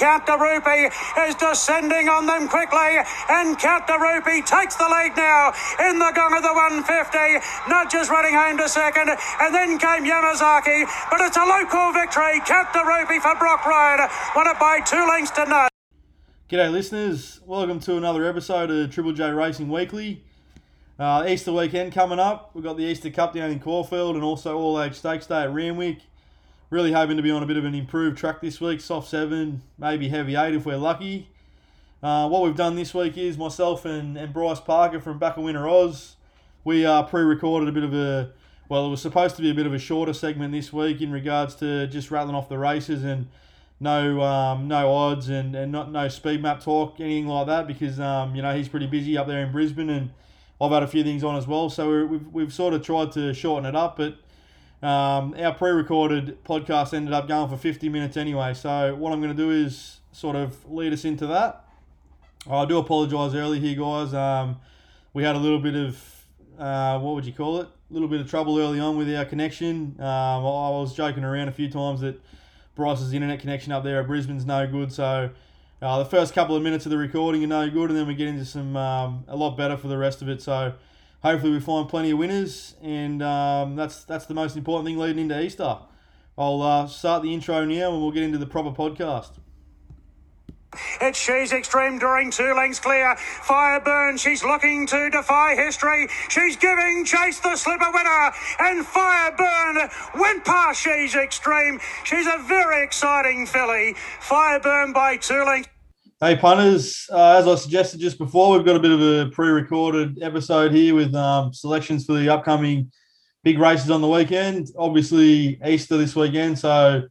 Count Rupee is descending on them quickly, and Count Rupee takes the lead now in the gong of the 150. Nudges running home to second, and then came Yamazaki, but it's a local victory. Count Rupee for Brock Road, won it by two lengths to none. G'day, listeners. Welcome to another episode of Triple J Racing Weekly. Uh, Easter weekend coming up. We've got the Easter Cup down in Caulfield and also All Age Stakes Day at Randwick. Really hoping to be on a bit of an improved track this week, soft seven, maybe heavy eight if we're lucky. Uh, what we've done this week is myself and, and Bryce Parker from Backer Winner Oz. We uh, pre-recorded a bit of a, well, it was supposed to be a bit of a shorter segment this week in regards to just rattling off the races and no um, no odds and, and not no speed map talk, anything like that, because um, you know he's pretty busy up there in Brisbane and I've had a few things on as well. So we we've, we've sort of tried to shorten it up, but um, our pre-recorded podcast ended up going for 50 minutes anyway. So what I'm going to do is sort of lead us into that. I do apologise early here, guys. Um, we had a little bit of uh, what would you call it? A little bit of trouble early on with our connection. Um, I was joking around a few times that Bryce's internet connection up there at Brisbane's no good. So uh, the first couple of minutes of the recording are no good, and then we get into some um, a lot better for the rest of it. So hopefully we find plenty of winners, and um, that's that's the most important thing leading into Easter. I'll uh, start the intro now, and we'll get into the proper podcast. It's She's Extreme during two lengths clear. Fireburn, she's looking to defy history. She's giving Chase the slipper winner. And Fireburn went past She's Extreme. She's a very exciting filly. Fireburn by two lengths. Hey punters, uh, as I suggested just before, we've got a bit of a pre-recorded episode here with um, selections for the upcoming big races on the weekend. Obviously, Easter this weekend, so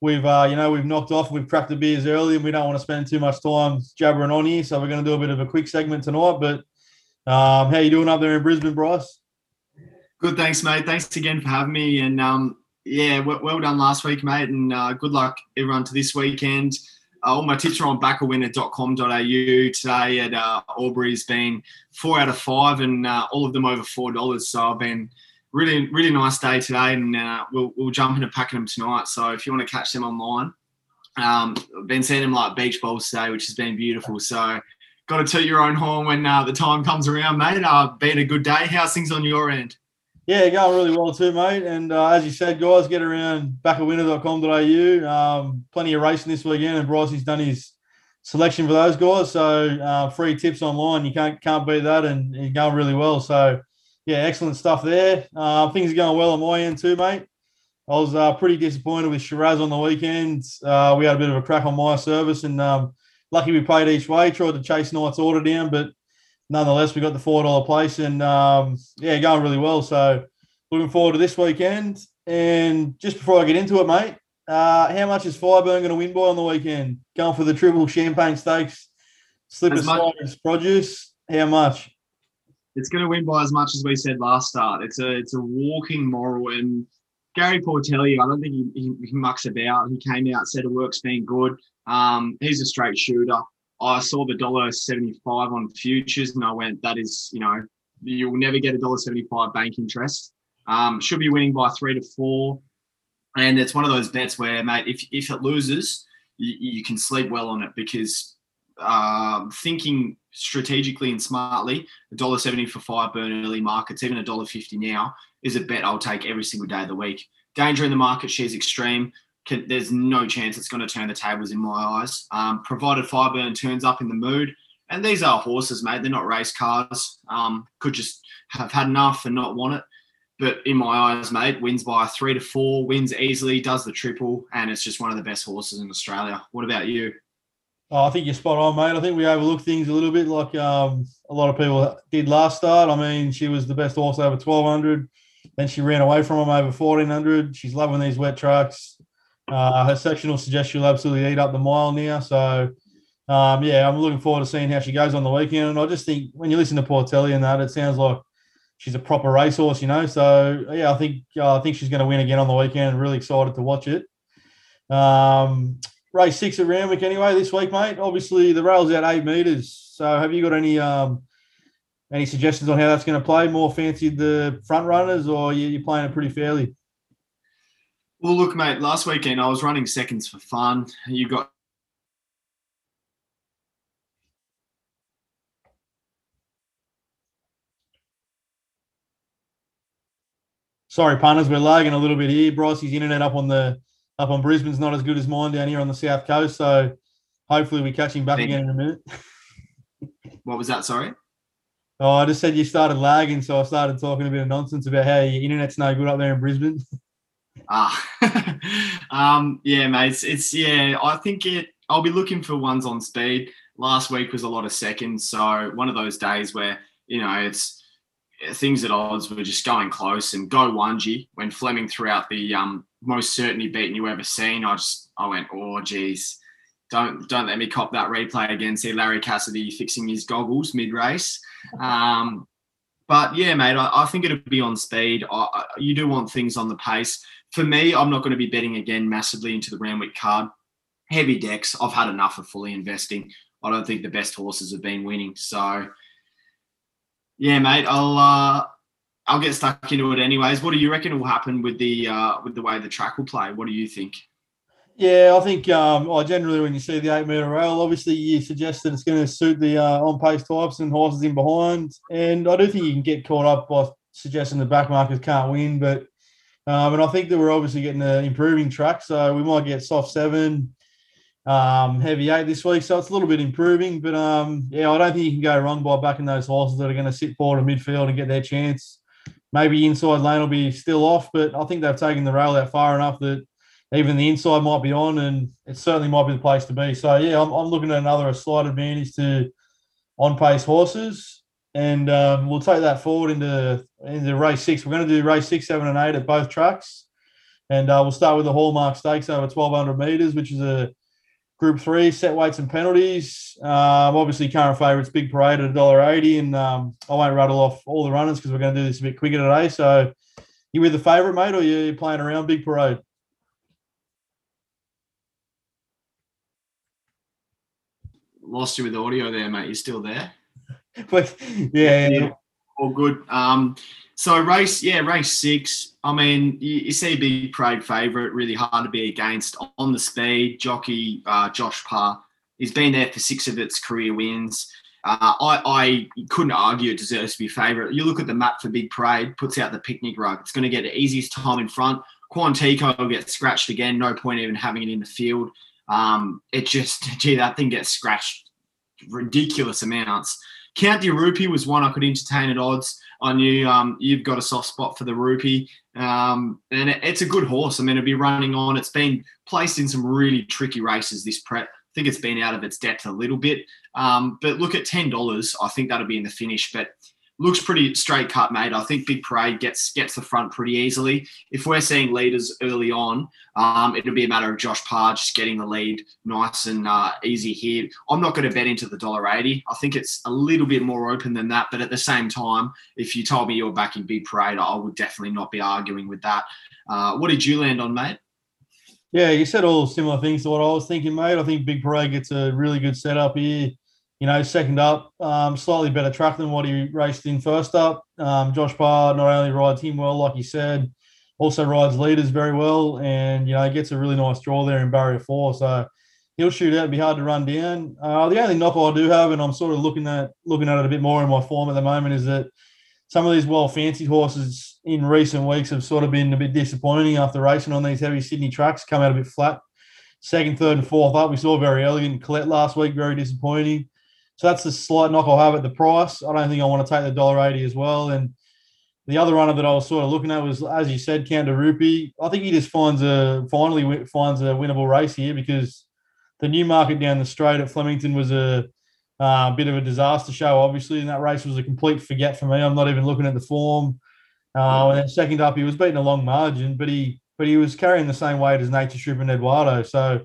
we've uh, you know we've knocked off, we've cracked the beers early, and we don't want to spend too much time jabbering on here. So we're going to do a bit of a quick segment tonight. But um, how you doing up there in Brisbane, Bryce? Good, thanks, mate. Thanks again for having me. And um, yeah, well, well, done last week, mate. And uh, good luck everyone to this weekend. All my tips are on backerwinner.com.au. Today at uh, Albury's been four out of five, and uh, all of them over four dollars. So I've been really, really nice day today, and uh, we'll, we'll jump into packing them tonight. So if you want to catch them online, um, I've been seeing them like beach balls today, which has been beautiful. So got to toot your own horn when uh, the time comes around, mate. Uh, been a good day. How's things on your end? Yeah, going really well too, mate. And uh, as you said, guys, get around backerwinner.com.au. Um, plenty of racing this weekend, and Brycey's done his selection for those guys. So uh, free tips online, you can't can't beat that, and you're going really well. So yeah, excellent stuff there. Uh, things are going well on my end too, mate. I was uh, pretty disappointed with Shiraz on the weekend. Uh, we had a bit of a crack on my service, and um, lucky we played each way. Tried to chase Knight's order down, but nonetheless, we got the four dollar place, and um, yeah, going really well. So looking forward to this weekend. And just before I get into it, mate, uh, how much is Fireburn going to win by on the weekend? Going for the triple champagne stakes, slipper sliders produce. How much? It's going to win by as much as we said last start. It's a it's a walking moral, and Gary Portelli, I don't think he, he, he mucks about. He came out, said the work's been good. Um, he's a straight shooter. I saw the dollar seventy five on futures, and I went, that is, you know, you'll never get a dollar seventy five bank interest. Um, should be winning by three to four, and it's one of those bets where, mate, if if it loses, you, you can sleep well on it because um, thinking strategically and smartly, a dollar seventy for Fireburn early markets, even a dollar fifty now, is a bet I'll take every single day of the week. Danger in the market She's Extreme there's no chance it's going to turn the tables in my eyes. Um, provided Fireburn turns up in the mood, and these are horses, mate. They're not race cars. Um, could just have had enough and not want it. But in my eyes, mate, wins by three to four, wins easily, does the triple, and it's just one of the best horses in Australia. What about you? Oh, I think you're spot on, mate. I think we overlook things a little bit like um, a lot of people did last start. I mean, she was the best horse over 1200. Then she ran away from him over 1400. She's loving these wet tracks. Uh, her sectional suggests she'll absolutely eat up the mile now. So, um, yeah, I'm looking forward to seeing how she goes on the weekend. And I just think when you listen to Portelli and that, it sounds like she's a proper racehorse, you know. So, yeah, I think uh, I think she's going to win again on the weekend. Really excited to watch it. Um, race six at Randwick anyway this week, mate. Obviously, the rail's out eight metres. So, have you got any um, any suggestions on how that's going to play? More fancied the front runners, or you, are playing it pretty fairly? Well, look, mate, last weekend I was running seconds for fun. You got. Sorry, partners, we're lagging a little bit here. Bryce's internet up on the up on Brisbane's not as good as mine down here on the south coast. So hopefully we catch him back Thank again you. in a minute. what was that? Sorry. Oh, I just said you started lagging, so I started talking a bit of nonsense about how your internet's no good up there in Brisbane. Ah, um, yeah, mate. It's, it's yeah. I think it. I'll be looking for ones on speed. Last week was a lot of seconds, so one of those days where you know it's things at odds were just going close and go Wanji when Fleming threw out the um, most certainty beating you ever seen. I just I went, oh geez, don't don't let me cop that replay again. See Larry Cassidy fixing his goggles mid race. Um, but yeah, mate, I, I think it'll be on speed. I, I, you do want things on the pace. For me, I'm not going to be betting again massively into the Randwick card. Heavy decks. I've had enough of fully investing. I don't think the best horses have been winning. So yeah, mate, I'll uh, I'll get stuck into it anyways. What do you reckon will happen with the uh, with the way the track will play? What do you think? Yeah, I think um, oh, generally when you see the eight metre rail, obviously you suggest that it's going to suit the uh, on pace types and horses in behind. And I do think you can get caught up by suggesting the back markers can't win. But um, and I think that we're obviously getting an improving track, so we might get soft seven, um, heavy eight this week. So it's a little bit improving. But um, yeah, I don't think you can go wrong by backing those horses that are going to sit forward in midfield and get their chance. Maybe inside lane will be still off, but I think they've taken the rail out far enough that even the inside might be on, and it certainly might be the place to be. So yeah, I'm, I'm looking at another a slight advantage to on pace horses, and um, we'll take that forward into into race six. We're going to do race six, seven, and eight at both tracks, and uh, we'll start with the Hallmark Stakes over 1200 meters, which is a Group Three set weights and penalties. Um, obviously, current favourites Big Parade at $1.80, and um, I won't rattle off all the runners because we're going to do this a bit quicker today. So, you with the favourite, mate, or you playing around Big Parade? Lost you with the audio there, mate. You still there? but yeah, yeah. all good. Um, so race, yeah, race six. I mean, you, you see Big Parade favourite, really hard to be against on the speed. Jockey uh, Josh Parr, he's been there for six of its career wins. Uh, I, I couldn't argue it deserves to be favourite. You look at the map for Big Parade, puts out the picnic rug. It's going to get the easiest time in front. Quantico will get scratched again. No point even having it in the field. Um, it just, gee, that thing gets scratched ridiculous amounts. Count De Rupee was one I could entertain at odds. I knew um, you've got a soft spot for the Rupee, um, and it, it's a good horse. I mean, it'll be running on. It's been placed in some really tricky races this prep. I think it's been out of its depth a little bit. Um, but look at ten dollars. I think that'll be in the finish. But looks pretty straight cut, mate. I think Big Parade gets gets the front pretty easily. If we're seeing leaders early on, um, it'll be a matter of Josh Parr just getting the lead nice and uh, easy here. I'm not going to bet into the dollar eighty. I think it's a little bit more open than that. But at the same time, if you told me you were backing Big Parade, I would definitely not be arguing with that. Uh, what did you land on, mate? Yeah, you said all similar things to what I was thinking, mate. I think Big Parade gets a really good setup here you know, second up, um, slightly better track than what he raced in first up. Um, Josh Parr not only rides him well, like you said, also rides leaders very well, and you know gets a really nice draw there in barrier four. So he'll shoot out, be hard to run down. Uh, the only knock I do have, and I'm sort of looking at looking at it a bit more in my form at the moment, is that some of these well fancied horses in recent weeks have sort of been a bit disappointing after racing on these heavy Sydney tracks, come out a bit flat. Second, third, and fourth up. We saw very elegant Colette last week, very disappointing. So that's the slight knock I'll have at the price. I don't think I want to take the dollar eighty as well. And the other runner that I was sort of looking at was, as you said, Rupee. I think he just finds a finally finds a winnable race here because the Newmarket down the straight at Flemington was a uh, bit of a disaster show, obviously, and that race was a complete forget for me. I'm not even looking at the form. Uh, and then second up, he was beating a long margin, but he but he was carrying the same weight as Nature Strip and Eduardo. So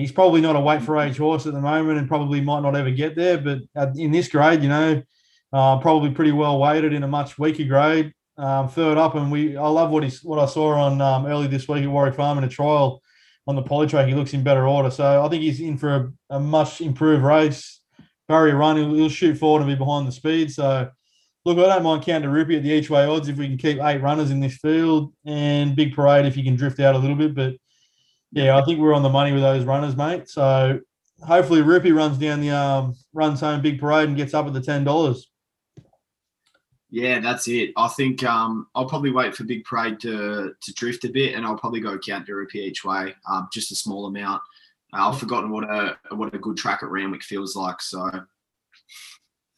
he's probably not a weight for age horse at the moment and probably might not ever get there. But in this grade, you know, uh, probably pretty well weighted in a much weaker grade. Um, third up, and we I love what he's what I saw on um, early this week at Warwick Farm in a trial on the poly track. He looks in better order, so I think he's in for a, a much improved race. Barrier run, he'll, he'll, shoot forward and be behind the speed. So, look, I don't mind Count De Rupee at the each way odds if we can keep eight runners in this field, and Big Parade if you can drift out a little bit, but yeah, I think we're on the money with those runners, mate. So hopefully Rupee runs down the um, runs home big parade and gets up at the ten dollars. Yeah, that's it. I think um, I'll probably wait for Big Parade to to drift a bit, and I'll probably go Count De Rupee each way, um, just a small amount. Uh, I've forgotten what a what a good track at Randwick feels like. So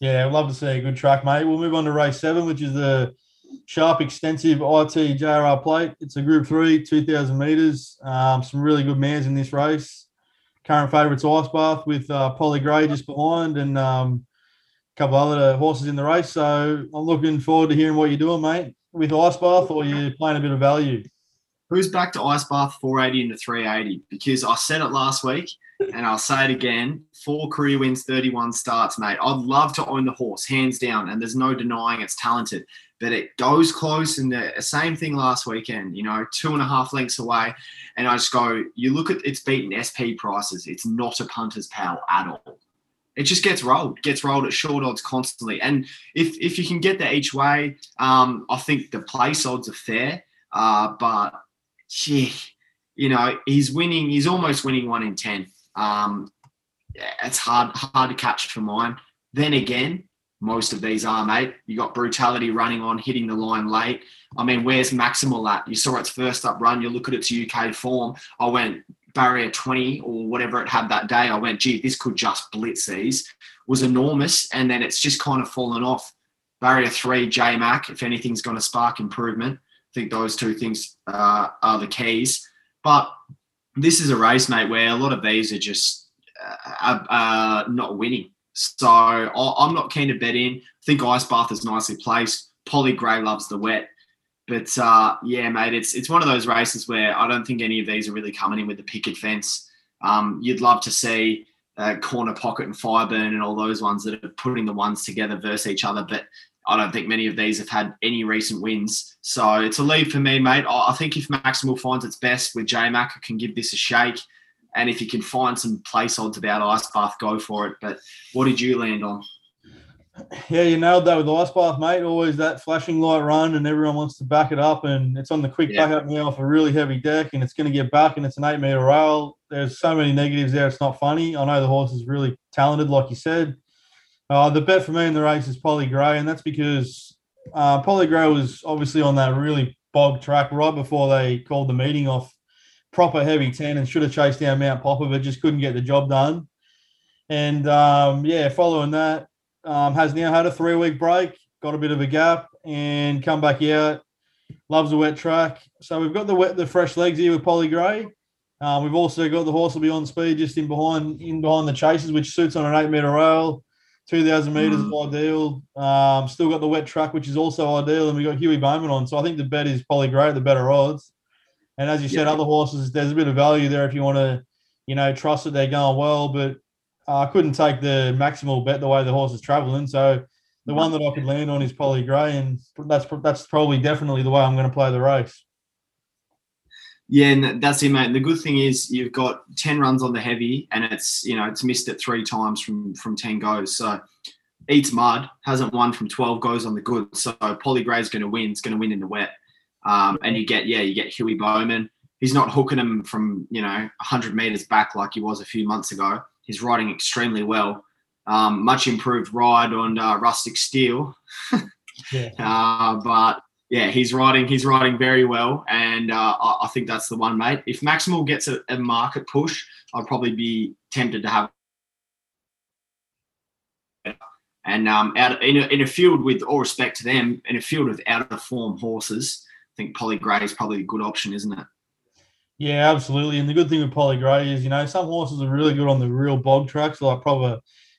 Yeah, I'd love to see a good track, mate. We'll move on to race seven, which is the Sharp Extensive IT JRR plate. It's a Group 3, 2,000 metres. Um, some really good mares in this race. Current favourites Ice Bath with uh, Polly Gray just behind and um, a couple other horses in the race. So I'm looking forward to hearing what you're doing, mate, with Ice Bath or you're playing a bit of value. who's back to Ice Bath 480 into 380? Because I said it last week, and I'll say it again: four career wins, 31 starts, mate. I'd love to own the horse, hands down, and there's no denying it's talented. But it goes close, and the same thing last weekend. You know, two and a half lengths away, and I just go. You look at it's beaten SP prices. It's not a punter's pal at all. It just gets rolled, gets rolled at short odds constantly. And if if you can get that each way, um, I think the place odds are fair. Uh, but gee, you know, he's winning. He's almost winning one in ten. Um, it's hard hard to catch for mine. Then again, most of these are, mate. You got brutality running on, hitting the line late. I mean, where's Maximal at? You saw its first up run. You look at its UK form. I went barrier 20 or whatever it had that day. I went, gee, this could just blitz these. Was enormous, and then it's just kind of fallen off. Barrier three, J Mac. If anything's going to spark improvement, I think those two things uh, are the keys. But this is a race, mate, where a lot of these are just uh, uh, not winning. So I'm not keen to bet in. I think Ice Bath is nicely placed. Polly Gray loves the wet. But uh, yeah, mate, it's it's one of those races where I don't think any of these are really coming in with the picket fence. Um, you'd love to see uh, Corner Pocket and Fireburn and all those ones that are putting the ones together versus each other. But I don't think many of these have had any recent wins. So it's a lead for me, mate. I I think if Maximal finds its best with J Mac, I can give this a shake. And if you can find some place odds about Ice Bath, go for it. But what did you land on? Yeah, you nailed that with Ice Bath, mate. Always that flashing light run, and everyone wants to back it up. And it's on the quick Yeah. back up now off a really heavy deck, and it's going to get back, and it's an eight meter rail. There's so many negatives there. It's not funny. I know the horse is really talented, like you said. Uh, the bet for me in the race is Polly Gray, and that's because uh, Polly Gray was obviously on that really bog track right before they called the meeting off proper heavy 10 and should have chased down Mount Popa, but just couldn't get the job done. And um, yeah, following that, um, has now had a three week break, got a bit of a gap, and come back out. Loves a wet track. So we've got the wet, the fresh legs here with Polly Gray. Um, we've also got the horse will be on speed just in behind in behind the chases, which suits on an eight meter rail. 2,000 meters is ideal. Um, still got the wet track, which is also ideal. And we've got Huey Bowman on. So I think the bet is Polly Gray at the better odds. And as you said, other horses, there's a bit of value there if you want to, you know, trust that they're going well. But I couldn't take the maximal bet the way the horse is traveling. So the one that I could land on is Polly Gray, and that's that's probably definitely the way I'm going to play the race. Yeah, and that's it, mate. And the good thing is you've got ten runs on the heavy, and it's you know it's missed it three times from from ten goes. So eats mud, hasn't won from twelve goes on the good. So Polly Gray's going to win. It's going to win in the wet. Um, and you get yeah, you get Huey Bowman. He's not hooking him from you know hundred meters back like he was a few months ago. He's riding extremely well. Um, much improved ride on uh, Rustic Steel. Yeah. Uh, but yeah, he's riding. He's riding very well, and uh, I, I think that's the one, mate. If Maximal gets a, a market push, I'd probably be tempted to have. And um, out in a, in a field with all respect to them, in a field of out of form horses, think Polly Gray is probably a good option, isn't it? Yeah, absolutely. And the good thing with Polly Gray is, you know, some horses are really good on the real bog tracks, like proper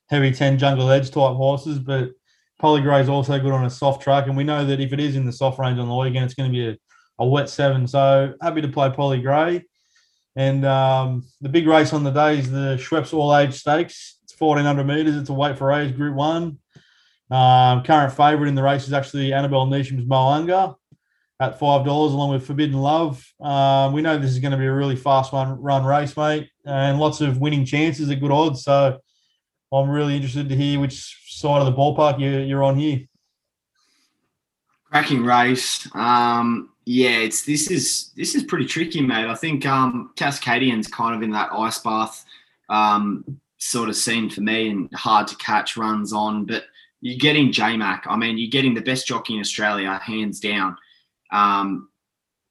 heavy 10 jungle edge type horses, but Polly Gray is also good on a soft track. And we know that if it is in the soft range on the weekend, it's going to be a, a wet seven. So happy to play Polly Gray. And um, the big race on the day is the Schweppes All Age Stakes. It's 1400 metres. It's a weight for age, Group 1. Um, current favourite in the race is actually Annabel Neasham's Mo'unga at five dollars, along with Forbidden Love. Um, we know this is going to be a really fast one run race, mate, and lots of winning chances at good odds. So I'm really interested to hear which side of the ballpark you, you're on here. Cracking race. Um, yeah, it's this is this is pretty tricky, mate. I think um, Cascadian's kind of in that ice bath um, sort of scene for me, and hard to catch runs on. But you're getting J Mac. I mean, you're getting the best jockey in Australia, hands down. Um,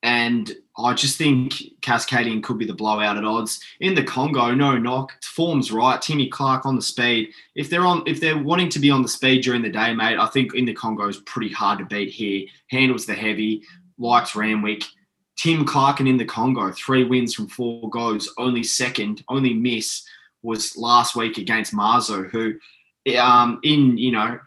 and I just think Cascadian could be the blowout at odds. In the Congo, no knock. Form's right. Timmy Clark on the speed. If they're on if they're wanting to be on the speed during the day, mate, I think in the Congo is pretty hard to beat here. Handles the heavy, likes Randwick. Tim Clark and in the Congo, three wins from four goes, only second, only miss was last week against Mazu, who um in you know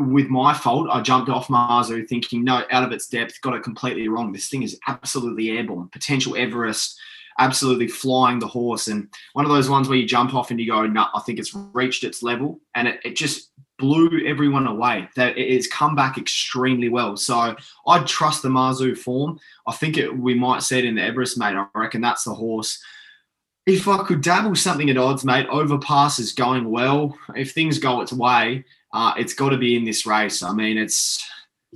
with my fault, I jumped off Mazu thinking, no, out of its depth, got it completely wrong. This thing is absolutely airborne, potential Everest, absolutely flying the horse. And one of those ones where you jump off and you go, no, I think it's reached its level. And it, it just blew everyone away. That it's come back extremely well. So I'd trust the Mazu form. I think it, we might see it in the Everest, mate. I reckon that's the horse. If I could dabble something at odds, mate, overpass is going well. If things go its way, uh, it's got to be in this race. I mean, it's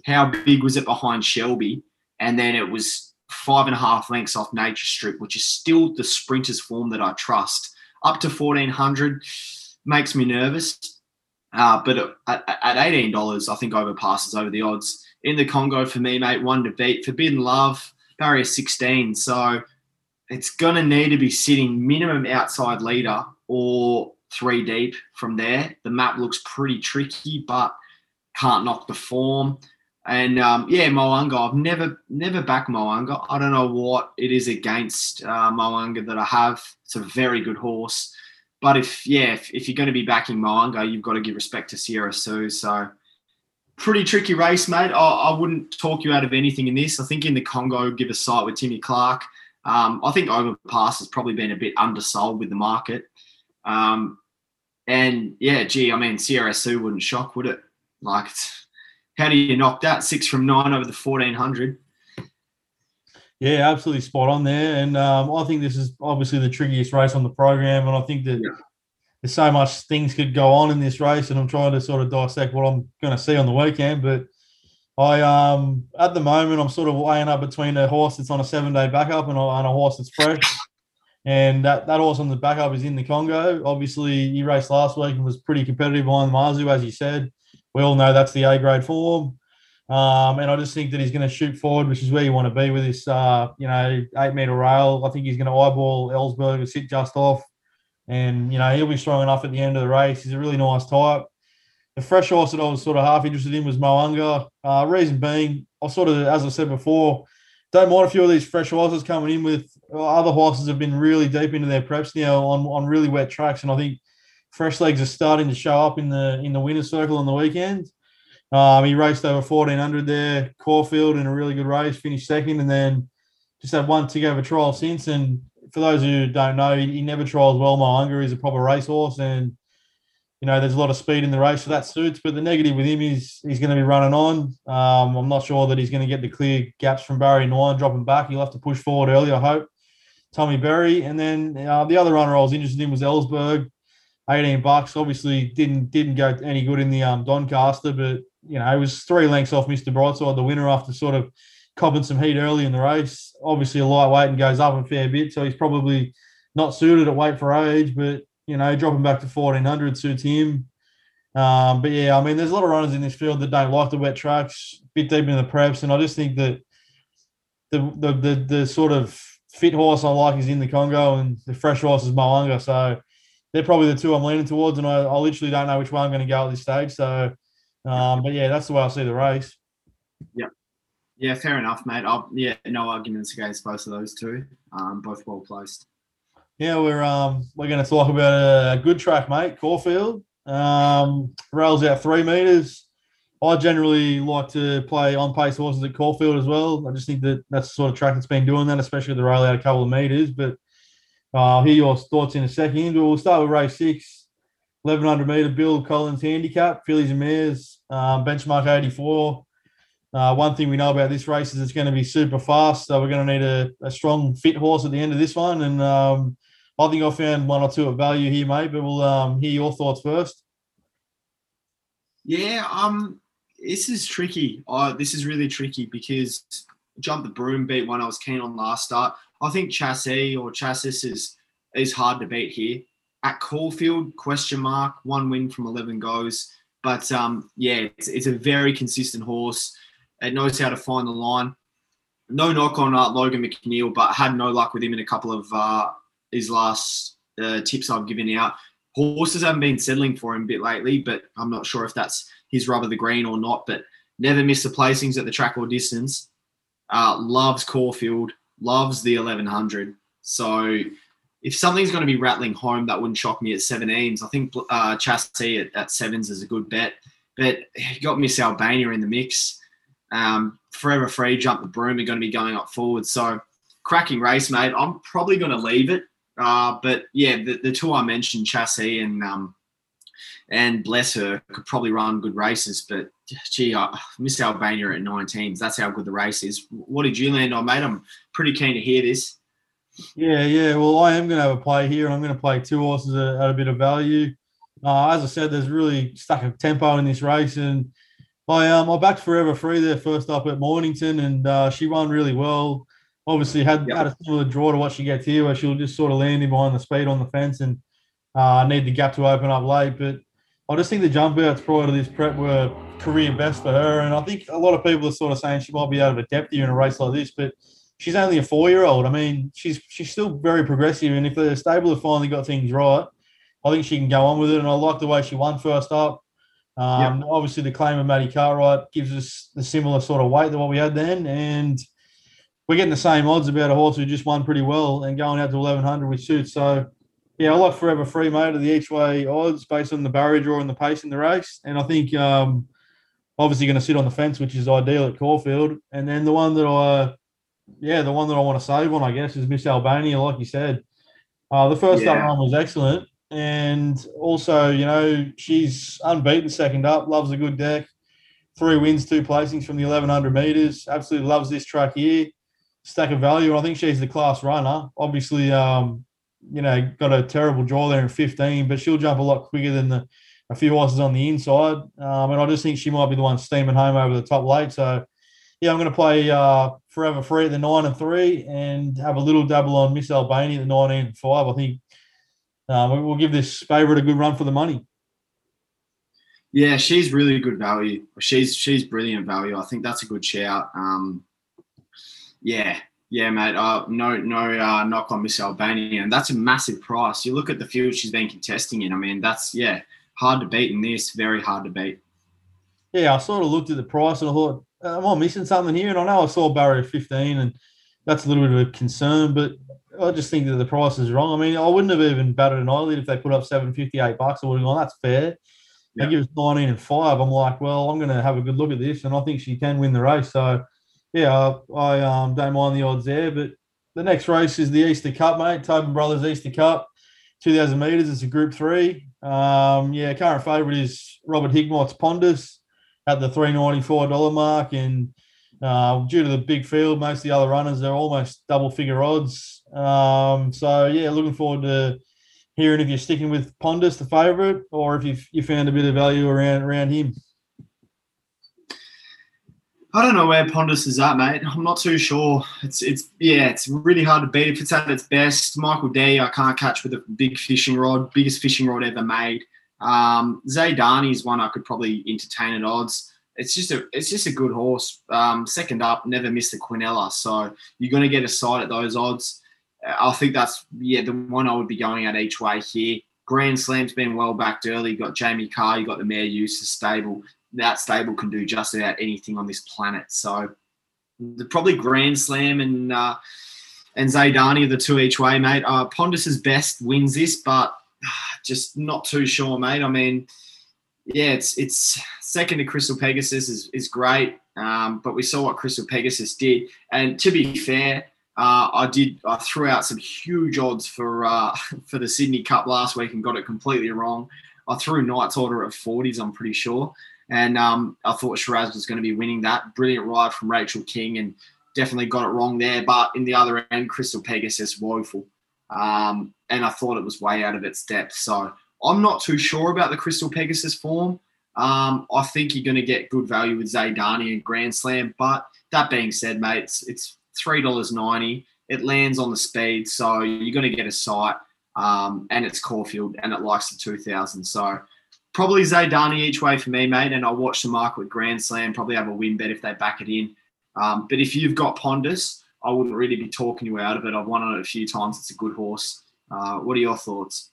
how big was it behind Shelby? And then it was five and a half lengths off Nature Strip, which is still the sprinter's form that I trust. Up to 1400 makes me nervous. Uh, but at, at $18, I think overpasses over the odds. In the Congo, for me, mate, one to beat. Forbidden Love, barrier 16. So it's going to need to be sitting minimum outside leader or three deep from there. The map looks pretty tricky, but can't knock the form. And um, yeah, Mo'unga. I've never never backed Mo'unga. I don't know what it is against uh, Mo'unga that I have. It's a very good horse. But if yeah, if, if you're going to be backing Mo'unga, you've got to give respect to Sierra Sue. So pretty tricky race, mate. I, I, wouldn't talk you out of anything in this. I think in the Congo, give a sight with Timmy Clark. Um, I think Overpass has probably been a bit undersold with the market. Um, and yeah, gee, I mean, Sierra Sue wouldn't shock, would it? Like, how do you knock that six from nine over the fourteen hundred? Yeah, absolutely spot on there. And um, I think this is obviously the trickiest race on the program, and I think that. Yeah. There's so much things could go on in this race, and I'm trying to sort of dissect what I'm going to see on the weekend. But I, um, at the moment, I'm sort of weighing up between a horse that's on a seven day backup and a, and a horse that's fresh. And that, that horse on the backup is in the Congo. Obviously, he raced last week and was pretty competitive behind the Mazu, as you said. We all know that's the A grade form. Um, and I just think that he's going to shoot forward, which is where you want to be with this, uh, you know, eight meter rail. I think he's going to eyeball Ellsberg and sit just off. And, you know, he'll be strong enough at the end of the race. He's a really nice type. The fresh horse that I was sort of half interested in was Mo'unga. Uh, reason being, I sort of, as I said before, don't mind a few of these fresh horses coming in with other horses have been really deep into their preps now on, on really wet tracks, and I think fresh legs are starting to show up in the in the winner's circle on the weekend. Um, he raced over fourteen hundred there, Caulfield in a really good race, finished second, and then just had one tick over trial since. And for those who don't know, he, he never trials well. Mo'unga is a proper racehorse, and you know, there's a lot of speed in the race, so that suits. But the negative with him is he's going to be running on. Um, I'm not sure that he's going to get the clear gaps from Barry Nine dropping back. He'll have to push forward early, I hope. Tommy Berry, and then uh, the other runner I was interested in was Ellsberg, 18 bucks. Obviously, didn't didn't go any good in the um, Doncaster, but you know, it was three lengths off Mr. Brightside, the winner, after sort of copping some heat early in the race. Obviously, a lightweight and goes up a fair bit, so he's probably not suited at weight for age, but you know, dropping back to 1400 suits him. Um, but yeah, I mean, there's a lot of runners in this field that don't like the wet tracks, bit deep in the preps, and I just think that the the the, the sort of fit horse I like is in the Congo, and the fresh horse is Mo'unga. So they're probably the two I'm leaning towards, and I, I literally don't know which one I'm going to go at this stage. So, um, but yeah, that's the way I see the race. Yeah. Yeah, fair enough, mate. I'll, yeah, no arguments against both of those two. Um, both well placed. Yeah, we're um we're going to talk about a good track, mate. Caulfield um, rails out three meters. I generally like to play on pace horses at Caulfield as well. I just think that that's the sort of track that's been doing that, especially the rail out a couple of meters. But uh, I'll hear your thoughts in a second. But We'll start with race six, 1100 meter Bill Collins handicap, fillies and mares, um, benchmark 84. Uh, one thing we know about this race is it's going to be super fast, so we're going to need a, a strong, fit horse at the end of this one. And um, I think I found one or two of value here, mate. But we'll um, hear your thoughts first. Yeah, um, this is tricky. Uh, this is really tricky because jump the broom beat one I was keen on last start. I think chassis or chassis is is hard to beat here. At Caulfield, question mark, one win from eleven goes. But um, yeah, it's, it's a very consistent horse. It knows how to find the line. No knock on uh, Logan McNeil, but had no luck with him in a couple of uh, his last uh, tips I've given out. Horses haven't been settling for him a bit lately, but I'm not sure if that's his rubber the green or not. But never miss the placings at the track or distance. Uh, loves Caulfield, loves the 1100. So if something's going to be rattling home, that wouldn't shock me at 17s. I think uh, Chassis at, at sevens is a good bet. But you got Miss Albania in the mix. Um, Forever Free, Jump the Broom are going to be going up forward. So cracking race, mate. I'm probably going to leave it. Uh, but yeah, the, the two I mentioned, Chassis and um, and bless her, could probably run good races. But gee, I Miss Albania at 19s. That's how good the race is. What did you land on, mate? I'm pretty keen to hear this. Yeah, yeah. Well, I am going to have a play here, and I'm going to play two horses at, a bit of value. Uh, as I said, there's really stuck a tempo in this race, and I um I backed Forever Free there first up at Mornington, and uh, she won really well. Obviously, had yep. had a similar draw to what she gets here, where she'll just sort of land in behind the speed on the fence and uh, need the gap to open up late. But I just think the jump outs prior to this prep were career best for her, and I think a lot of people are sort of saying she might be out of a depth here in a race like this, but she's only a four year old. I mean, she's she's still very progressive, and if the stable have finally got things right, I think she can go on with it. And I like the way she won first up. Um, yep. Obviously, the claim of Maddie Cartwright gives us the similar sort of weight that what we had then, and we're getting the same odds about a horse who just won pretty well and going out to 1100 with suits. So, yeah, I like Forever Free, mate, of the each way odds based on the barrier draw and the pace in the race. And I think um, obviously going to sit on the fence, which is ideal at Caulfield. And then the one that I yeah, the one that I want to save on, I guess, is Miss Albania, like you said. Uh, the first yeah. up run was excellent. And also, you know, she's unbeaten second up, loves a good deck. Three wins, two placings from the 1100 meters. Absolutely loves this track here. Stack of value. I think she's the class runner. Obviously, um, you know, got a terrible draw there in 15, but she'll jump a lot quicker than the a few horses on the inside. Um, and I just think she might be the one steaming home over the top late. So yeah, I'm going to play uh, Forever Free at the nine and three, and have a little double on Miss Albania at the nineteen and five. I think um, we'll give this favourite a good run for the money. Yeah, she's really good value. She's she's brilliant value. I think that's a good shout. Um, yeah, yeah, mate. Uh, no, no uh, knock on Miss Albania, and that's a massive price. You look at the field she's been contesting in. I mean, that's yeah, hard to beat in this. Very hard to beat. Yeah, I sort of looked at the price and I thought am I missing something here? And I know I saw barrier 15, and that's a little bit of a concern, but I just think that the price is wrong. I mean, I wouldn't have even batted an eyelid if they put up 758 bucks. I would have gone, that's fair. They give us 19 and 5. I'm like, well, I'm going to have a good look at this, and I think she can win the race. So, yeah, I, um, don't mind the odds there. But the next race is the Easter Cup, mate. Tobin Brothers Easter Cup, 2,000 metres. It's a Group 3. Um, yeah, current favourite is Robert Higmot's Pondus at the three ninety four dollar mark, and uh, due to the big field, most of the other runners they're almost double figure odds. Um, so yeah, looking forward to hearing if you're sticking with Pondus, the favourite, or if you've you found a bit of value around around him. I don't know where Pondus is at, mate. I'm not too sure. It's it's yeah, it's really hard to beat if it's at its best. Michael D, I can't catch with a big fishing rod, biggest fishing rod ever made. Um, Zaydani is one I could probably entertain at odds. It's just a it's just a good horse. Um, second up, never missed the Quinella, so you're going to get a side at those odds. I think that's yeah the one I would be going at each way here. Grand Slam's been well backed early. You got Jamie Kah, you got the Maher Eustace stable. That stable can do just about anything on this planet. So the, probably Grand Slam and uh, and Zaydani are the two each way, mate. Uh, Pondus's best wins this, but just not too sure, mate. I mean, yeah, it's it's second to Crystal Pegasus is, is great, um, but we saw what Crystal Pegasus did. And to be fair, uh, I did I threw out some huge odds for uh, for the Sydney Cup last week and got it completely wrong. I threw Knight's Order at 40s, I'm pretty sure. And um, I thought Shiraz was going to be winning that. Brilliant ride from Rachel King and definitely got it wrong there. But in the other end, Crystal Pegasus, woeful. Um, and I thought it was way out of its depth. So I'm not too sure about the Crystal Pegasus form. Um, I think you're going to get good value with Zaydani and Grand Slam. But that being said, mate, it's, it's $3.90. It lands on the speed. So you're going to get a sight. Um, and it's Caulfield and it likes the 2000. So probably Zaydani each way for me, mate. And I'll watch the market with Grand Slam. Probably have a win bet if they back it in. Um, but if you've got Pondus, I wouldn't really be talking you out of it. I've won on it a few times. It's a good horse. Uh, what are your thoughts?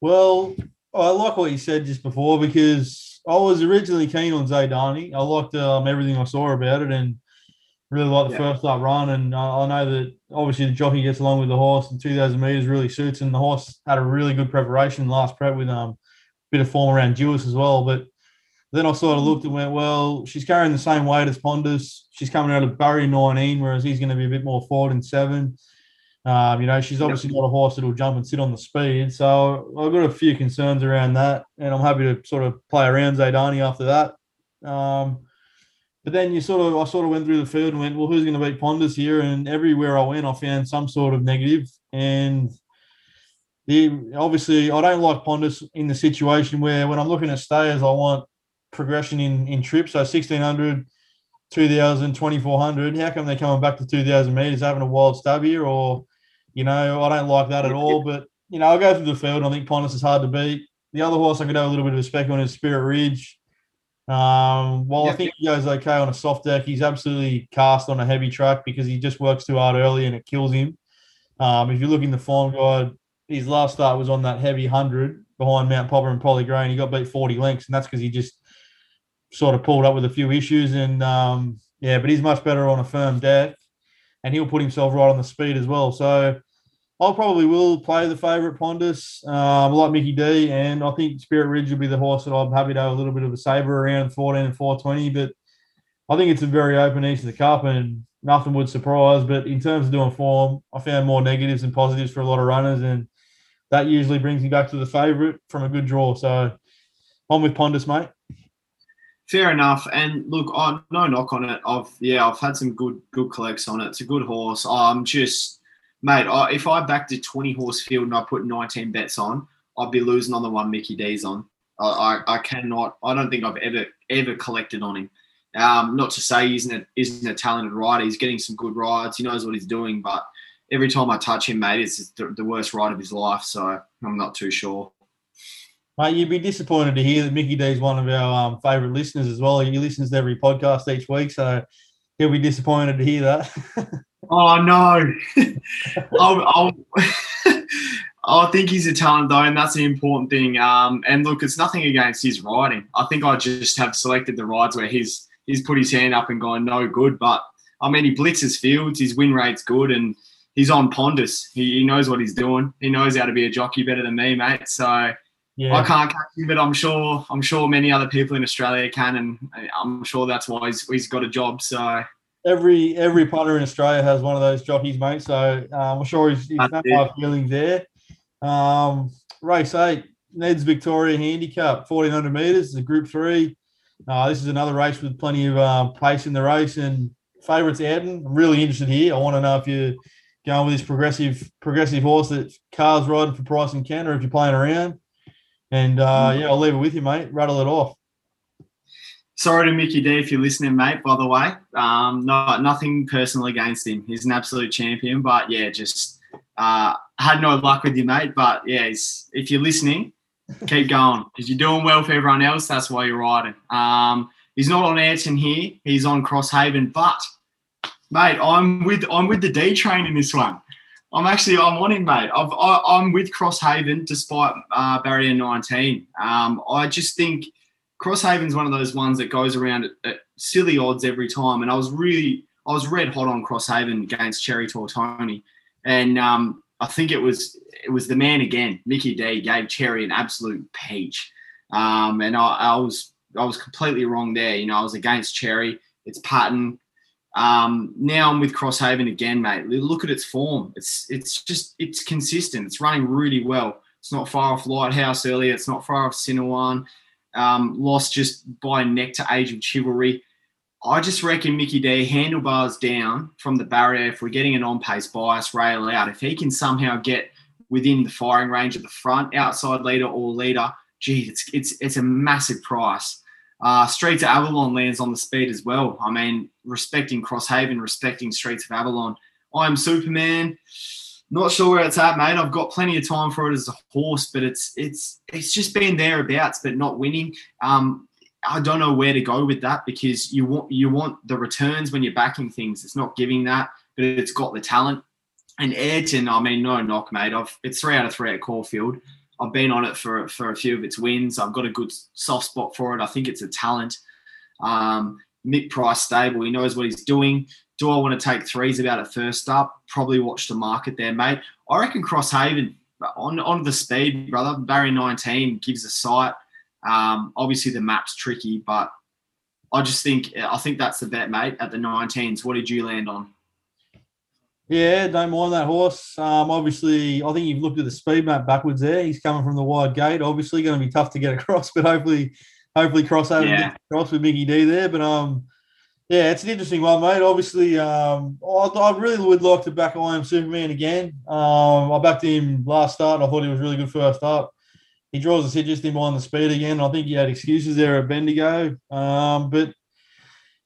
Well, I like what you said just before because I was originally keen on Zaydani. I liked um, everything I saw about it and really liked the yeah. first up run. And I, I, know that obviously the jockey gets along with the horse and 2,000 metres really suits. And the horse had a really good preparation last prep with um, bit of form around Duais as well. But then I sort of looked and went, well, she's carrying the same weight as Pondus. She's coming out of Barry 19, whereas he's going to be a bit more forward in seven. Um, you know, she's obviously not a horse that will jump and sit on the speed. So I've got a few concerns around that, and I'm happy to sort of play around Zaydani after that. Um, but then you sort of, I sort of went through the field and went, well, who's going to beat Pondus here? And everywhere I went, I found some sort of negative. And the obviously, I don't like Pondus in the situation where when I'm looking at stayers, I want progression in in trips. So 1600, 2000, 2400. How come they're coming back to 2000 meters, having a wild stab here? Or, you know, I don't like that at all. But, you know, I'll go through the field. I think Pondus is hard to beat. The other horse I could have a little bit of a spec on is Spirit Ridge. Um, while I think he goes okay on a soft deck, he's absolutely cast on a heavy track because he just works too hard early and it kills him. Um, if you look in the form guide, his last start was on that heavy 100 behind Mount Popa and Polly Gray, and he got beat 40 lengths, and that's because he just sort of pulled up with a few issues. And um, yeah, but he's much better on a firm deck, and he'll put himself right on the speed as well. So I probably will play the favourite Pondus. Um, like Mickey D, and I think Spirit Ridge will be the horse that I'm happy to have a little bit of a saver around 14 and 420. But I think it's a very open east of the cup, and nothing would surprise. But in terms of doing form, I found more negatives than positives for a lot of runners, and that usually brings me back to the favourite from a good draw. So I'm with Pondus, mate fair enough. And look, I no knock on it. I've yeah, I've had some good good collects on it. It's a good horse. I'm just mate. I, if I backed a 20 horse field and I put 19 bets on, I'd be losing on the one Mickey D's on. I, I, I cannot. I don't think I've ever ever collected on him. Um, not to say he isn't a, isn't a talented rider. He's getting some good rides. He knows what he's doing, but every time I touch him, mate, it's the, the worst ride of his life. So I'm not too sure. Mate, you'd be disappointed to hear that Mickey D is one of our um, favourite listeners as well. He listens to every podcast each week, so he'll be disappointed to hear that. oh no, I'll, I'll I think he's a talent though, and that's the important thing. Um, and look, it's nothing against his riding. I think I just have selected the rides where he's he's put his hand up and gone no good. But I mean, he blitzes fields, his win rate's good, and he's on Pondus. He, he knows what he's doing. He knows how to be a jockey better than me, mate. So yeah. I can't catch him, but I'm sure I'm sure many other people in Australia can, and I'm sure that's why he's, he's got a job. So every every punter in Australia has one of those jockeys, mate. So um, I'm sure he's, he's no hard feelings there. Um, race eight, Ned's Victoria Handicap, 1400 meters, the Group Three. Uh, this is another race with plenty of um, pace in the race and favourites Ayrton. I'm really interested here. I want to know if you're going with this progressive progressive horse that cars riding for Price and Kent, or if you're playing around. And uh, mm. yeah, I'll leave it with you, mate. Rattle it off. Sorry to Mickey D if you're listening, mate. By the way, um, no, nothing personal against him. He's an absolute champion, but yeah, just uh, had no luck with you, mate. But yeah, if you're listening, keep going because you're doing well for everyone else. That's why you're riding. Um, he's not on Ayrton here. He's on Crosshaven, but mate, I'm with I'm with the D train in this one. I'm actually I'm on him, mate. I've, I, am with Crosshaven despite uh, barrier 19. Um, I just think Crosshaven's one of those ones that goes around at, at, silly odds every time, and I was really I was red hot on Crosshaven against Cherry Tortoni, and um, I think it was it was the man again. Mickey D gave Cherry an absolute peach, um, and I, I was I was completely wrong there. You know, I was against Cherry. It's Patton. Um, now I'm with Crosshaven again, mate. Look at its form. It's it's just it's consistent. It's running really well. It's not far off Lighthouse earlier. It's not far off Cinnawon. Um, lost just by neck to Age of Chivalry. I just reckon Mickey D handlebars down from the barrier. If we're getting an on-pace bias rail out, if he can somehow get within the firing range of the front outside leader or leader, gee, it's it's it's a massive price. Uh, Streets of Avalon lands on the speed as well. I mean, respecting Crosshaven, respecting Streets of Avalon. I am Superman. not sure where it's at, mate. I've got plenty of time for it as a horse, but it's it's it's just been thereabouts, but not winning. Um, I don't know where to go with that because you want you want the returns when you're backing things. It's not giving that, but it's got the talent. And Ayrton, I mean, no knock, mate. I've it's three out of three at Caulfield. I've been on it for for a few of its wins. I've got a good soft spot for it. I think it's a talent. Um, Mick Price stable. He knows what he's doing. Do I want to take threes about it first up? Probably watch the market there, mate. I reckon Crosshaven on on the speed, brother. Barry 19 gives a sight. Um, obviously the map's tricky, but I just think I think that's the bet, mate. At the 19s, what did you land on? Yeah, don't mind that horse. Um, obviously, I think you've looked at the speed map backwards there. He's coming from the wide gate. Obviously, going to be tough to get across, but hopefully, hopefully crossover Yeah. cross with Mickey D there. But um, yeah, it's an interesting one, mate. Obviously, um, I, I really would like to back I am Superman again. Um, I backed him last start. And I thought he was really good first up. He draws us hit just in behind the speed again. I think he had excuses there at Bendigo. Um, but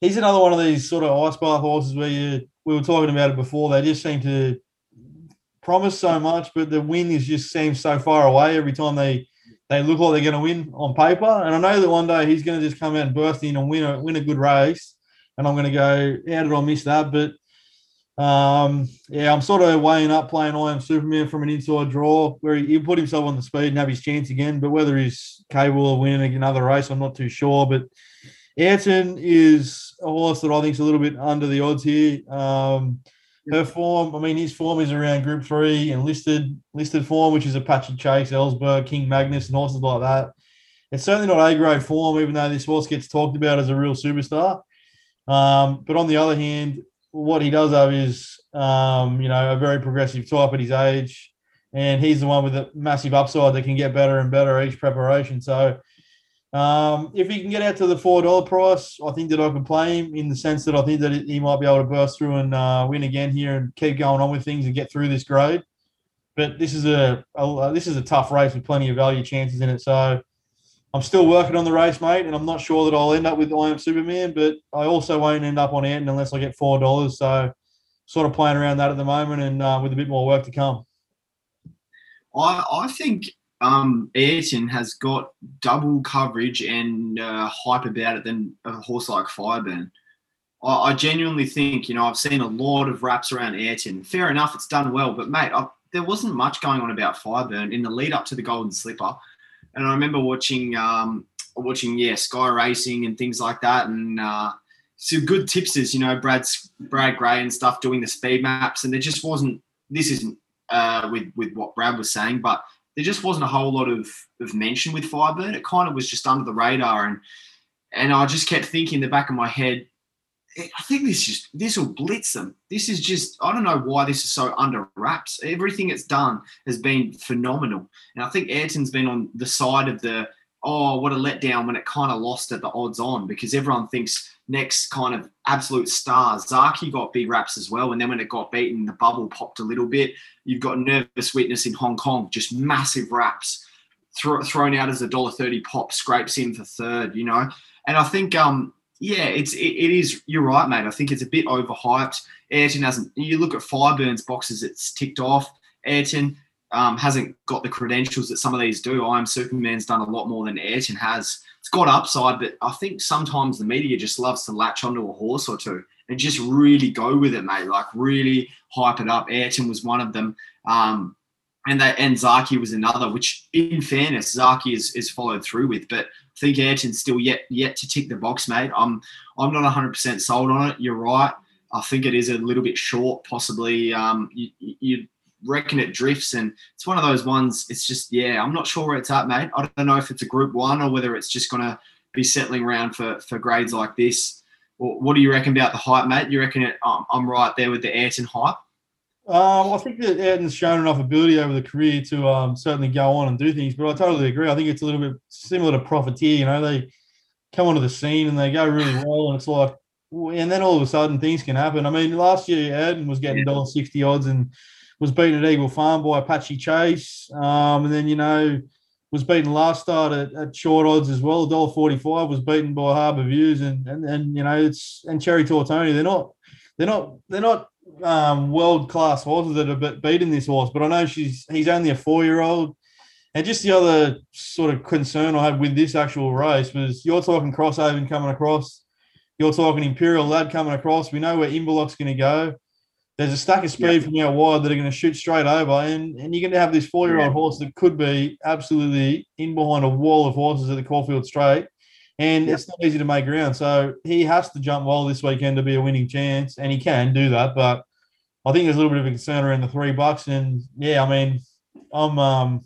he's another one of these sort of ice bath horses where you we were talking about it before. They just seem to promise so much, but the win is just seems so far away every time they they look like they're going to win on paper. And I know that one day he's going to just come out and burst in and win a win a good race. And I'm going to go, how did I miss that? But um, yeah, I'm sort of weighing up playing I am Superman from an inside draw where he, he'll put himself on the speed and have his chance again. But whether he's capable of winning another race, I'm not too sure. But Ayrton is a horse that I think is a little bit under the odds here. Um, her form, I mean, his form is around Group Three and listed listed form, which is Apache Chase, Ellsberg, King Magnus, and horses like that. It's certainly not A grade form, even though this horse gets talked about as a real superstar. Um, but on the other hand, what he does have is, um, you know, a very progressive type at his age, and he's the one with a massive upside that can get better and better each preparation. So, um, if he can get out to the four dollar price, I think that I can play him in the sense that I think that he might be able to burst through and uh, win again here and keep going on with things and get through this grade. But this is a, a this is a tough race with plenty of value chances in it. So I'm still working on the race, mate, and I'm not sure that I'll end up with I am Superman, but I also won't end up on Ayrton unless I get four dollars. So sort of playing around that at the moment and uh, with a bit more work to come. I I think um, Ayrton has got double coverage and uh, hype about it than a horse like Fireburn. I, I genuinely think, you know, I've seen a lot of raps around Ayrton. Fair enough, it's done well, but mate, I, there wasn't much going on about Fireburn in the lead up to the Golden Slipper. And I remember watching, um, watching yeah, Sky Racing and things like that, and uh, some good tipsters, you know, Brad's Brad Gray and stuff doing the speed maps, and there just wasn't. This isn't uh, with with what Brad was saying, but there just wasn't a whole lot of, of mention with Fireburn. It kind of was just under the radar, and and I just kept thinking in the back of my head, eh, I think this just this will blitz them. This is just I don't know why this is so under wraps. Everything it's done has been phenomenal, and I think Ayrton's been on the side of the oh what a letdown when it kind of lost at the odds on because everyone thinks next kind of absolute stars. Zaaki got big raps as well, and then when it got beaten, the bubble popped a little bit. You've got nervous witness in Hong Kong, just massive raps thro- thrown out as a dollar thirty pop, scrapes in for third. You know, and I think um yeah, it's it, it is. You're right, mate. I think it's a bit overhyped. Ayrton hasn't. You look at Fireburn's boxes; it's ticked off. Ayrton um, hasn't got the credentials that some of these do. I am Superman's done a lot more than Ayrton has. Got upside, but I think sometimes the media just loves to latch onto a horse or two and just really go with it, mate. Like really hype it up. Ayrton was one of them. Um, and that and Zaaki was another, which in fairness, Zaaki is, is followed through with. But I think Ayrton's still yet yet to tick the box, mate. I'm I'm not 100 percent sold on it. You're right. I think it is a little bit short, possibly. Um, you, you reckon it drifts, and it's one of those ones. It's just yeah, I'm not sure where it's at, mate. I don't know if it's a Group One or whether it's just gonna be settling around for for grades like this. What do you reckon about the hype, mate? You reckon it? Um, I'm right there with the Ayrton hype. Um, I think that Ayrton's shown enough ability over the career to um, certainly go on and do things, but I totally agree. I think it's a little bit similar to Profiteer. You know, they come onto the scene and they go really well, and it's like, and then all of a sudden things can happen. I mean, last year Ayrton was getting dollar sixty odds and was beaten at Eagle Farm by Apache Chase, um, and then you know was beaten last start at, at short odds as well. Dollar forty five was beaten by Harbour Views, and and and you know it's and Cherry Tortoni. They're not they're not they're not um, world class horses that have beaten this horse, but I know she's he's only a four year old. And just the other sort of concern I had with this actual race was you're talking Crosshaven coming across, you're talking Imperial Lad coming across. We know where Imberloch's going to go. There's a stack of speed from out wide that are going to shoot straight over, and, and you're going to have this four year old yeah. horse that could be absolutely in behind a wall of horses at the Caulfield Straight and it's not easy to make ground. So he has to jump well this weekend to be a winning chance, and he can do that. But I think there's a little bit of a concern around the three bucks, and yeah, I mean, I'm um,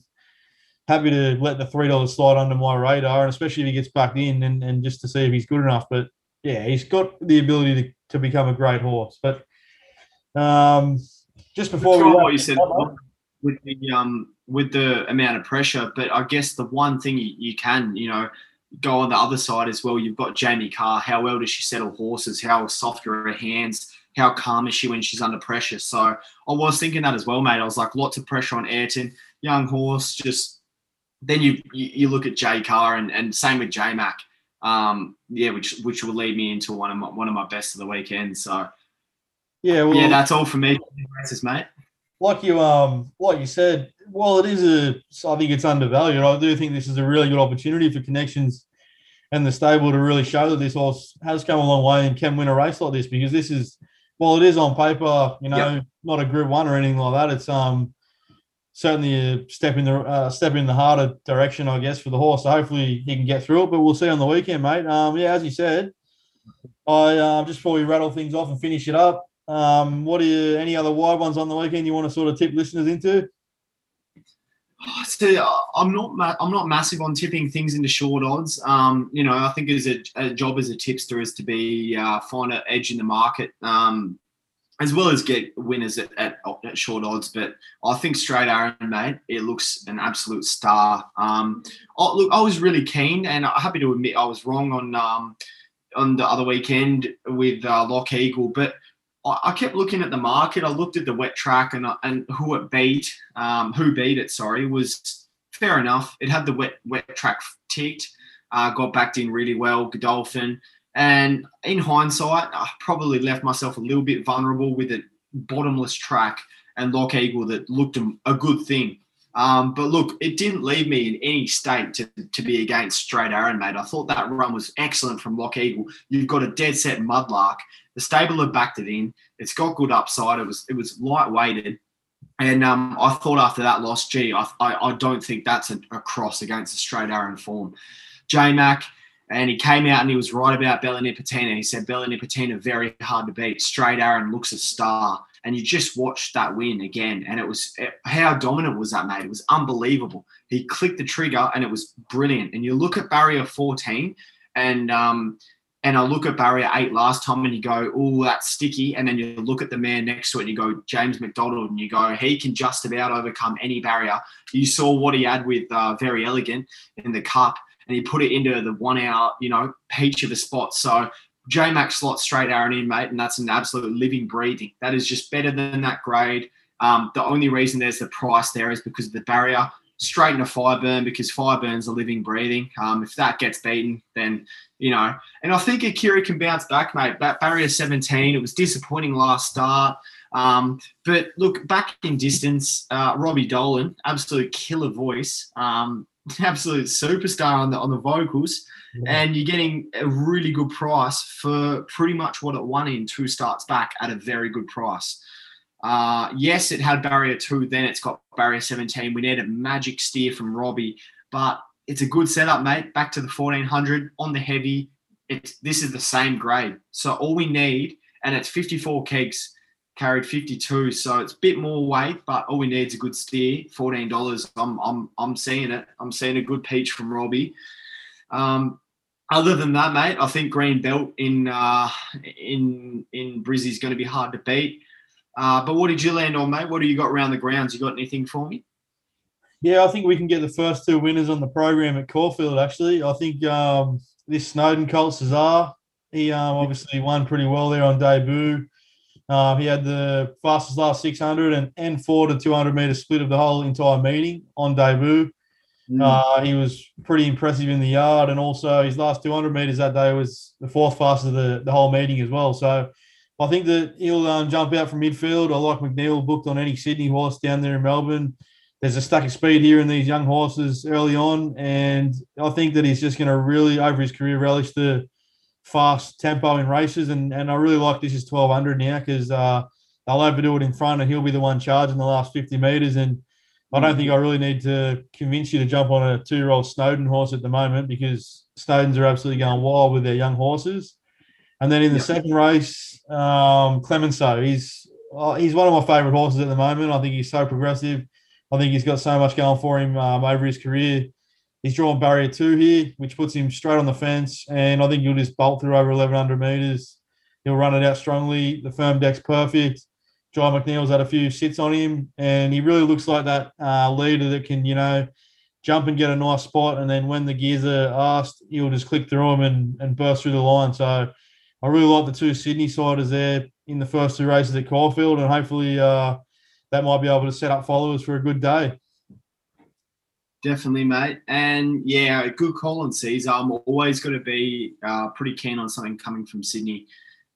happy to let the three dollars slide under my radar, and especially if he gets backed in, and, and just to see if he's good enough. But yeah, he's got the ability to, to become a great horse. But um, just before we what you said with the um with the amount of pressure, but I guess the one thing you, you can, you know go on the other side as well. You've got Jamie Kah. How well does she settle horses? How soft are her hands? How calm is she when she's under pressure? So I was thinking that as well, mate. I was like, lots of pressure on Ayrton, young horse. Just then you you, look at J Kah and, and same with J Mac. Um, yeah, which which will lead me into one of my one of my best of the weekend. So yeah, well, yeah, that's all for me, races, mate. Like you um like you said, while it is a, I think it's undervalued. I do think this is a really good opportunity for connections and the stable to really show that this horse has come a long way and can win a race like this because this is, while it is on paper, you know, yep. not a Group One or anything like that. It's um certainly a step in the uh, step in the harder direction, I guess, for the horse. So hopefully he can get through it. But we'll see on the weekend, mate. Um, yeah, as you said, I uh, just before we rattle things off and finish it up. Um, what are you, any other wide ones on the weekend you want to sort of tip listeners into? So I'm not I'm not massive on tipping things into short odds. Um, you know, I think as a, a, job as a tipster is to be uh, find an edge in the market, um, as well as get winners at, at, at, short odds. But I think straight Arron, mate, it looks an absolute star. Um, oh, look, I was really keen, and I'm happy to admit I was wrong on um, on the other weekend with uh, Lock Eagle, but I kept looking at the market. I looked at the wet track and and who it beat, um, who beat it. Sorry, was fair enough. It had the wet wet track ticked, uh, got backed in really well. Godolphin, and in hindsight, I probably left myself a little bit vulnerable with a bottomless track and Lock Eagle that looked a good thing. Um, but look, it didn't leave me in any state to, to be against straight Arron, mate. I thought that run was excellent from Lock Eagle. You've got a dead set mudlark. The stable have backed it in. It's got good upside. It was it was light weighted. And um, I thought after that loss, gee, I, I, I don't think that's a, a, cross against a straight Arron form. J Mac, and he came out and he was right about Bella Nipotina. He said Bella Nipotina very hard to beat. Straight Arron looks a star and you just watched that win again. And it was how dominant was that, mate? It was unbelievable. He clicked the trigger and it was brilliant. And you look at barrier 14 and um, and I look at barrier eight last time and you go, oh, that's sticky. And then you look at the man next to it and you go, James McDonald, and you go, he can just about overcome any barrier. You saw what he had with uh, Verry Elleegant in the cup and he put it into the one hour, you know, peach of a spot. So J Max slot straight Arron in, mate, and that's an absolute living, breathing. That is just better than that grade. Um, the only reason there's the price there is because of the barrier. Straight into Fireburn because Fireburn's a living, breathing. Um, if that gets beaten, then you know. And I think Akira can bounce back, mate. That barrier 17, it was disappointing last start. Um, but look, back in distance, uh, Robbie Dolan, absolute killer voice, um, absolute superstar on the on the vocals and you're getting a really good price for pretty much what it won in two starts back at a very good price. Uh, yes, it had barrier two, then it's got barrier 17. We need a magic steer from Robbie, but it's a good setup, mate. Back to the 1400 on the heavy. It's this is the same grade, so all we need, and it's 54 kegs carried 52, so it's a bit more weight, but all we need is a good steer. $14. I'm I'm I'm seeing it. I'm seeing a good peach from Robbie. Um, other than that, mate, I think Green Belt in uh, in in Brizzy is going to be hard to beat. Uh, but what did you land on, mate? What do you got around the grounds? You got anything for me? Yeah, I think we can get the first two winners on the program at Caulfield. Actually, I think um, this Snowden Colt Cesar, he um, obviously won pretty well there on debut. Uh, he had the fastest last 600 and, and four to 200 meter split of the whole entire meeting on debut. Mm. Uh, he was pretty impressive in the yard, and also his last 200 meters that day was the fourth fastest of the, the whole meeting as well. So I think that he'll um, jump out from midfield. I like McNeil booked on any Sydney horse down there in Melbourne. There's a stack of speed here in these young horses early on, and I think that he's just going to really, over his career, relish the fast tempo in races. And, and I really like this is 1200 now because uh, they'll overdo it in front, and he'll be the one charging the last 50 metres. And I don't think I really need to convince you to jump on a two year old Snowden horse at the moment because Snowdens are absolutely going wild with their young horses. And then in the yep. second race, um, Clemenceau, he's uh, he's one of my favourite horses at the moment. I think he's so progressive. I think he's got so much going for him um, over his career. He's drawn barrier two here, which puts him straight on the fence, and I think he'll just bolt through over 1100 metres. He'll run it out strongly. The firm deck's perfect. John McNeil's had a few sits on him, and he really looks like that uh, leader that can, you know, jump and get a nice spot, and then when the gears are asked, he'll just click through them and, and burst through the line. So I really like the two Sydney siders there in the first two races at Caulfield, and hopefully uh, that might be able to set up followers for a good day. Definitely, mate. And yeah, good call on Caesar. I'm always going to be uh, pretty keen on something coming from Sydney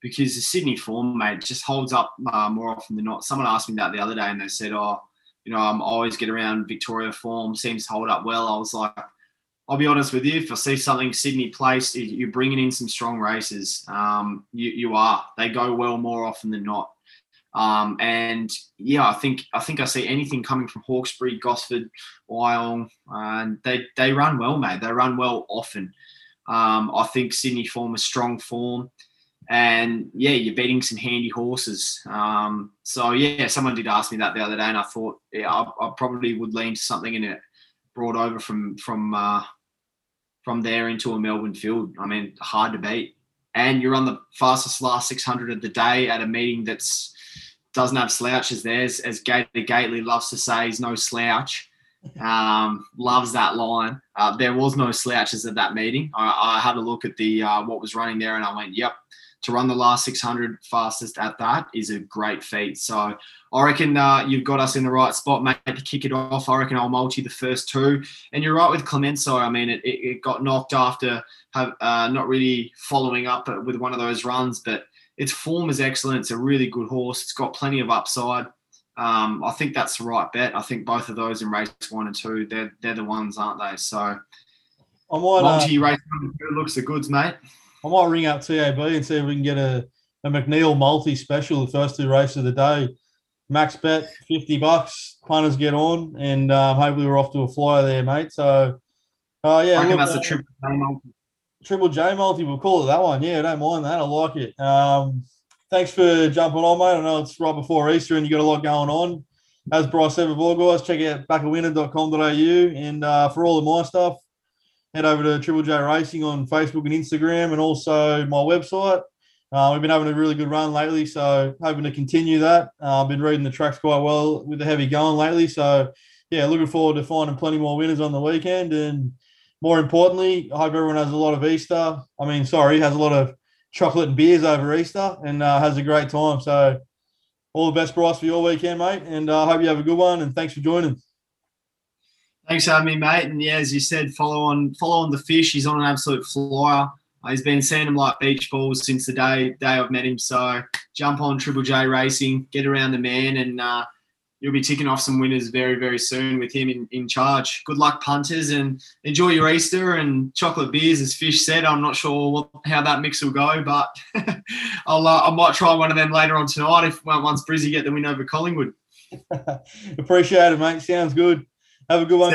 because the Sydney form, mate, just holds up uh, more often than not. Someone asked me that the other day and they said, oh, you know, I'm always get around Victoria form, seems to hold up well. I was like, I'll be honest with you, if I see something Sydney placed, you're bringing in some strong races. Um, you, you are. They go well more often than not. Um, and yeah, I think I think I see anything coming from Hawkesbury, Gosford, Wyong, and they they run well, mate. They run well often. Um, I think Sydney form a strong form and yeah, you're beating some handy horses. Um, so yeah, someone did ask me that the other day, and I thought yeah, I, I probably would lean to something in it brought over from from uh, from there into a Melbourne field. I mean, hard to beat. And you're on the fastest last 600 of the day at a meeting that's doesn't have slouches. There's as Gately loves to say, he's no slouch. Um, loves that line. Uh, there was no slouches at that meeting. I, I had a look at the uh, what was running there, and I went, "Yep, to run the last 600 fastest at that is a great feat. So I reckon uh, you've got us in the right spot, mate, to kick it off. I reckon I'll multi the first two. And you're right with Clemenceau. I mean, it, it got knocked after have, uh, not really following up with one of those runs, but its form is excellent. It's a really good horse. It's got plenty of upside. Um, I think that's the right bet. I think both of those in race one and two, they're, they're the ones, aren't they? So I might, multi uh, race one and two looks the goods, mate. I might ring up TAB and see if we can get a, a McNeil multi special the first two races of the day. Max bet fifty bucks. Punters get on, and um, hopefully we're off to a flyer there, mate. So, uh, yeah, I reckon look, that's a triple J multi. Triple J multi, we'll call it that one. Yeah, I don't mind that. I like it. Um, thanks for jumping on, mate. I know it's right before Easter and you got a lot going on. As Bryce said before, guys, check out backawinner.com.au and uh, for all of my stuff, head over to Triple J Racing on Facebook and Instagram, and also my website. Uh, we've been having a really good run lately, so hoping to continue that. Uh, I've been reading the tracks quite well with the heavy going lately, so yeah, looking forward to finding plenty more winners on the weekend. And more importantly, I hope everyone has a lot of Easter. I mean, sorry, has a lot of chocolate and beers over Easter and uh, has a great time. So all the best, Bryce, for your weekend, mate. And I uh, hope you have a good one. And thanks for joining. Thanks for having me, mate. And yeah, as you said, follow on follow on the fish. He's on an absolute flyer. Uh, he's been seeing him like beach balls since the day day I've met him. So jump on Triple J Racing, get around the man, and uh, you'll be ticking off some winners very very soon with him in, in charge. Good luck, punters, and enjoy your Easter and chocolate beers, as Fish said. I'm not sure what, how that mix will go, but I'll uh, I might try one of them later on tonight if once Brizzy get the win over Collingwood. Appreciate it, mate. Sounds good. Have a good one,